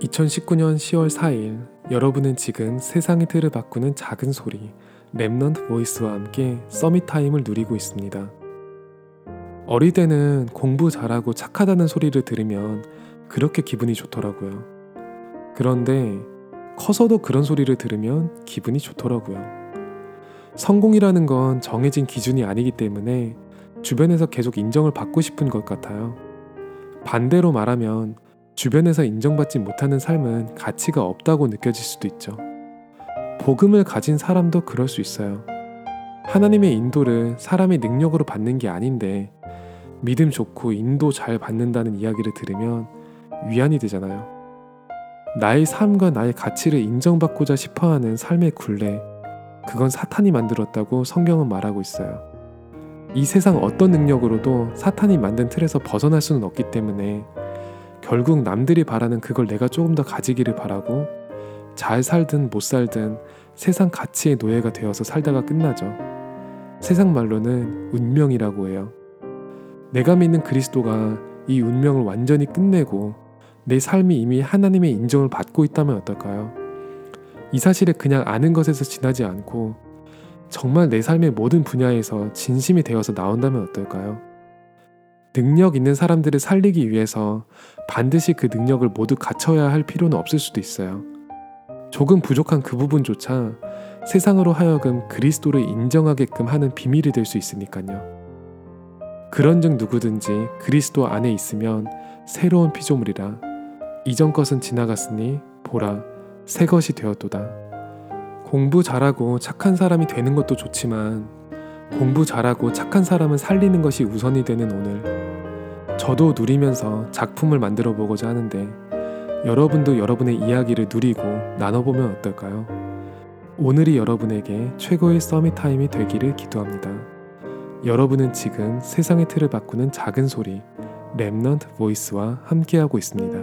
2019년 10월 4일 여러분은 지금 세상의 틀을 바꾸는 작은 소리 Remnant Voice와 함께 Summit Time을 누리고 있습니다. 어릴 때는 공부 잘하고 착하다는 소리를 들으면 그렇게 기분이 좋더라고요. 그런데 커서도 그런 소리를 들으면 기분이 좋더라고요. 성공이라는 건 정해진 기준이 아니기 때문에 주변에서 계속 인정을 받고 싶은 것 같아요. 반대로 말하면 주변에서 인정받지 못하는 삶은 가치가 없다고 느껴질 수도 있죠. 복음을 가진 사람도 그럴 수 있어요. 하나님의 인도를 사람의 능력으로 받는 게 아닌데 믿음 좋고 인도 잘 받는다는 이야기를 들으면 위안이 되잖아요. 나의 삶과 나의 가치를 인정받고자 싶어 하는 삶의 굴레, 그건 사탄이 만들었다고 성경은 말하고 있어요. 이 세상 어떤 능력으로도 사탄이 만든 틀에서 벗어날 수는 없기 때문에 결국 남들이 바라는 그걸 내가 조금 더 가지기를 바라고 잘 살든 못 살든 세상 가치의 노예가 되어서 살다가 끝나죠. 세상 말로는 운명이라고 해요. 내가 믿는 그리스도가 이 운명을 완전히 끝내고 내 삶이 이미 하나님의 인정을 받고 있다면 어떨까요? 이 사실을 그냥 아는 것에서 지나지 않고 정말 내 삶의 모든 분야에서 진심이 되어서 나온다면 어떨까요? 능력 있는 사람들을 살리기 위해서 반드시 그 능력을 모두 갖춰야 할 필요는 없을 수도 있어요. 조금 부족한 그 부분조차 세상으로 하여금 그리스도를 인정하게끔 하는 비밀이 될 수 있으니까요. 그런즉 누구든지 그리스도 안에 있으면 새로운 피조물이라 이전 것은 지나갔으니 보라 새 것이 되었도다. 공부 잘하고 착한 사람이 되는 것도 좋지만 공부 잘하고 착한 사람을 살리는 것이 우선이 되는 오늘 저도 누리면서 작품을 만들어 보고자 하는데 여러분도 여러분의 이야기를 누리고 나눠보면 어떨까요? 오늘이 여러분에게 최고의 Summit Time이 되기를 기도합니다. 여러분은 지금 세상의 틀을 바꾸는 작은 소리 Remnant Voice와 함께하고 있습니다.